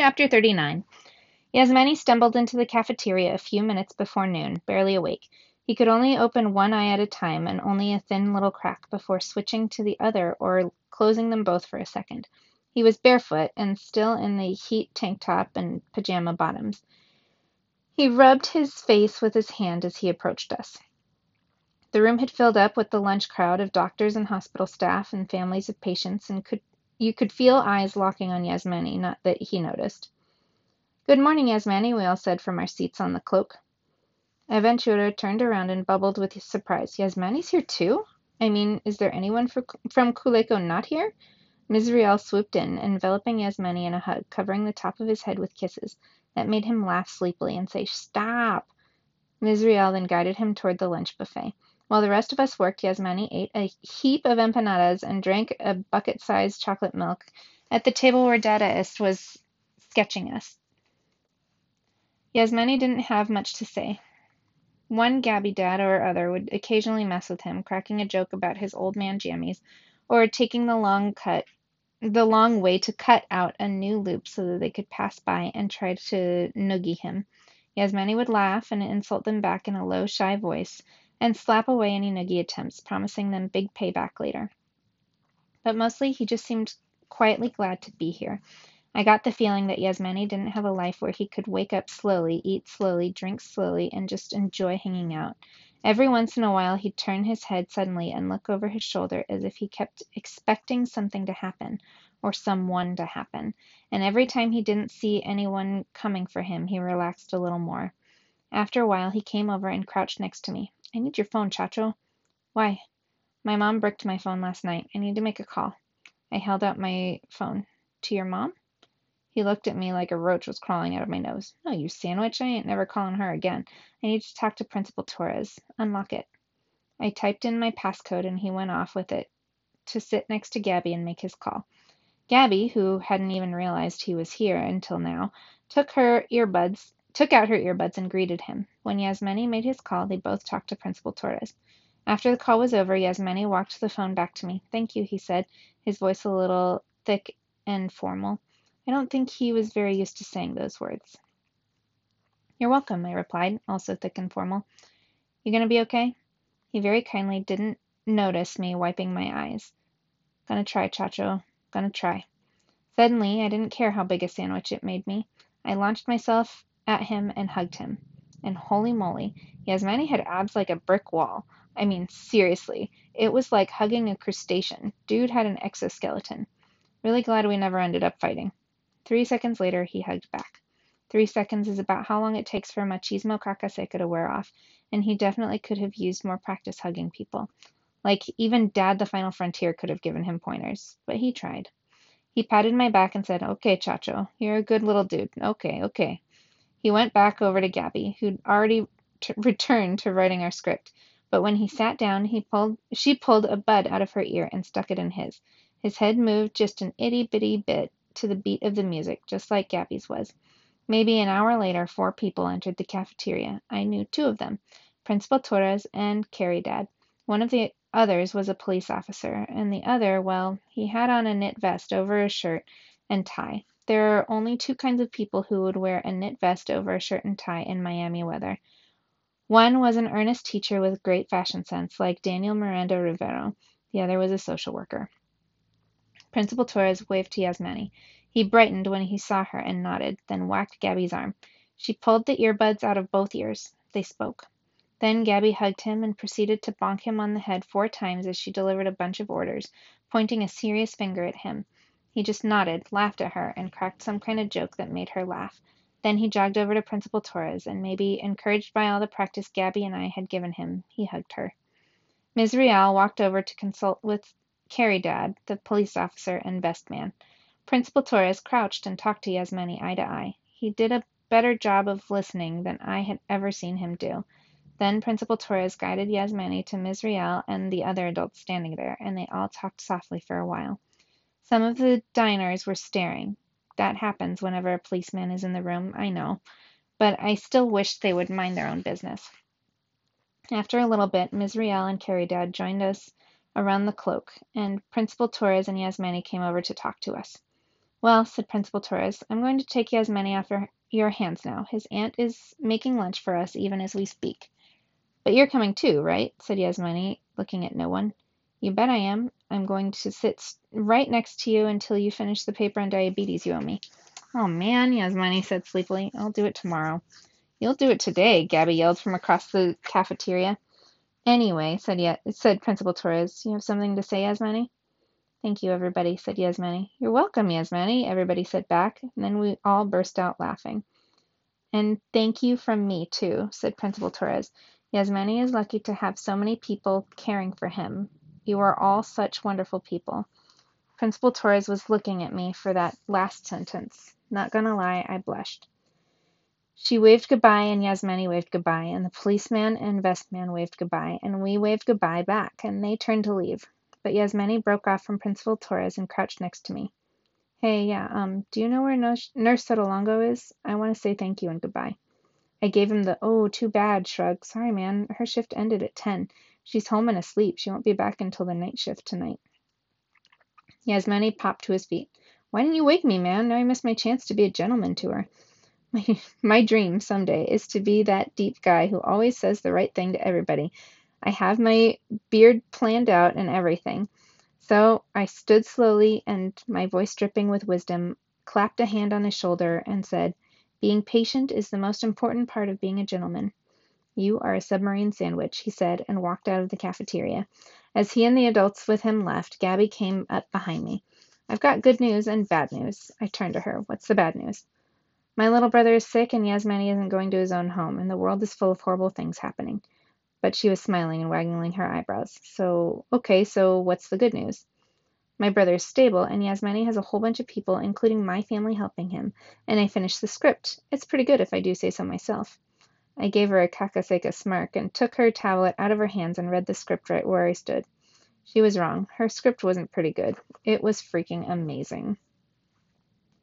Chapter 39 Yasmani stumbled into the cafeteria a few minutes before noon, barely awake. He could only open one eye at a time and only a thin little crack before switching to the other or closing them both for a second. He was barefoot and still in the heat tank top and pajama bottoms. He rubbed his face with his hand as he approached us. The room had filled up with the lunch crowd of doctors and hospital staff and families of patients, and could you could feel eyes locking on Yasmani, not that he noticed. Good morning, Yasmani, we all said from our seats on the cloak. Aventura turned around and bubbled with surprise. Yasmani's here too? I mean, is there anyone for, from Culeco not here? Mizriel swooped in, enveloping Yasmani in a hug, covering the top of his head with kisses. That made him laugh sleepily and say, Stop! Mizriel then guided him toward the lunch buffet. While the rest of us worked, Yasmani ate a heap of empanadas and drank a bucket-sized chocolate milk at the table where Dadaist was sketching us. Yasmani didn't have much to say. One Gabi dad or other would occasionally mess with him, cracking a joke about his old man jammies, or taking the long cut the long way to cut out a new loop so that they could pass by and try to noogie him. Yasmani would laugh and insult them back in a low, shy voice, and slap away any noogie attempts, promising them big payback later. But mostly he just seemed quietly glad to be here. I got the feeling that Yasmani didn't have a life where he could wake up slowly, eat slowly, drink slowly, and just enjoy hanging out. Every once in a while he'd turn his head suddenly and look over his shoulder as if he kept expecting something to happen, or someone to happen, and every time he didn't see anyone coming for him he relaxed a little more. After a while he came over and crouched next to me. I need your phone, Chacho. Why? My mom bricked my phone last night. I need to make a call. I held out my phone. To your mom? He looked at me like a roach was crawling out of my nose. No, you sandwich. I ain't never calling her again. I need to talk to Principal Torres. Unlock it. I typed in my passcode and he went off with it to sit next to Gabi and make his call. Gabi, who hadn't even realized he was here until now, took her earbuds took out her earbuds and greeted him. When Yasmani made his call, they both talked to Principal Torres. After the call was over, Yasmani walked the phone back to me. Thank you, he said, his voice a little thick and formal. I don't think he was very used to saying those words. You're welcome, I replied, also thick and formal. You gonna be okay? He very kindly didn't notice me wiping my eyes. Gonna try, Chacho. Gonna try. Suddenly, I didn't care how big a sandwich it made me. I launched myself at him and hugged him. And holy moly, Yasmani had abs like a brick wall. I mean, seriously, it was like hugging a crustacean. Dude had an exoskeleton. Really glad we never ended up fighting. Three seconds later, he hugged back. Three seconds is about how long it takes for machismo cacaseca to wear off, and he definitely could have used more practice hugging people. Like, even Dad the Final Frontier could have given him pointers, but he tried. He patted my back and said, Okay, Chacho, you're a good little dude. Okay, okay. He went back over to Gabi, who'd already t- returned to writing our script. But when he sat down, he pulled, she pulled a bud out of her ear and stuck it in his. His head moved just an itty bitty bit to the beat of the music, just like Gabi's was. Maybe an hour later, four people entered the cafeteria. I knew two of them Principal Torres and Carrie Dad. One of the others was a police officer, and the other, well, he had on a knit vest over a shirt and tie. There are only two kinds of people who would wear a knit vest over a shirt and tie in Miami weather. One was an earnest teacher with great fashion sense, like Daniel Miranda Rivero. The other was a social worker. Principal Torres waved to Yasmani. He brightened when he saw her and nodded, then whacked Gabi's arm. She pulled the earbuds out of both ears. They spoke. Then Gabi hugged him and proceeded to bonk him on the head four times as she delivered a bunch of orders, pointing a serious finger at him. He just nodded, laughed at her, and cracked some kind of joke that made her laugh. Then he jogged over to Principal Torres, and maybe, encouraged by all the practice Gabi and I had given him, he hugged her. Ms. Rial walked over to consult with Carrie Dad, the police officer and best man. Principal Torres crouched and talked to Yasmani eye to eye. He did a better job of listening than I had ever seen him do. Then Principal Torres guided Yasmani to Ms. Rial and the other adults standing there, and they all talked softly for a while. Some of the diners were staring. That happens whenever a policeman is in the room, I know, but I still wished they would mind their own business. After a little bit, Ms. Riel and Carrie Dad joined us around the cloak, and Principal Torres and Yasmani came over to talk to us. Well, said Principal Torres, I'm going to take Yasmani off your, your hands now. His aunt is making lunch for us even as we speak. But you're coming too, right? said Yasmani, looking at no one. You bet I am. I'm going to sit right next to you until you finish the paper on diabetes you owe me. Oh man, Yasmani said sleepily. I'll do it tomorrow. You'll do it today, Gabi yelled from across the cafeteria. Anyway, said, Ye- said Principal Torres, you have something to say, Yasmani? Thank you, everybody, said Yasmani. You're welcome, Yasmani, everybody said back, and then we all burst out laughing. And thank you from me, too, said Principal Torres. Yasmani is lucky to have so many people caring for him. You are all such wonderful people. Principal Torres was looking at me for that last sentence. Not gonna lie, I blushed. She waved goodbye, and Yasmani waved goodbye, and the policeman and vestman waved goodbye, and we waved goodbye back, and they turned to leave. But Yasmani broke off from Principal Torres and crouched next to me. Hey, yeah, um, do you know where Nurse Sotolongo is? I want to say thank you and goodbye. I gave him the oh, too bad shrug. Sorry, man. Her shift ended at 10. She's home and asleep. She won't be back until the night shift tonight. Yasmani popped to his feet. Why didn't you wake me, man? Now I missed my chance to be a gentleman to her. My, my dream someday is to be that deep guy who always says the right thing to everybody. I have my beard planned out and everything. So I stood slowly and, my voice dripping with wisdom, clapped a hand on his shoulder and said, Being patient is the most important part of being a gentleman. You are a submarine sandwich, he said, and walked out of the cafeteria. As he and the adults with him left, Gabi came up behind me. I've got good news and bad news. I turned to her. What's the bad news? My little brother is sick and Yasmani isn't going to his own home, and the world is full of horrible things happening. But she was smiling and waggling her eyebrows. So, okay, so what's the good news? My brother is stable, and Yasmani has a whole bunch of people, including my family, helping him, and I finished the script. It's pretty good if I do say so myself. I gave her a cacaseca smirk and took her tablet out of her hands and read the script right where I stood. She was wrong. Her script wasn't pretty good. It was freaking amazing.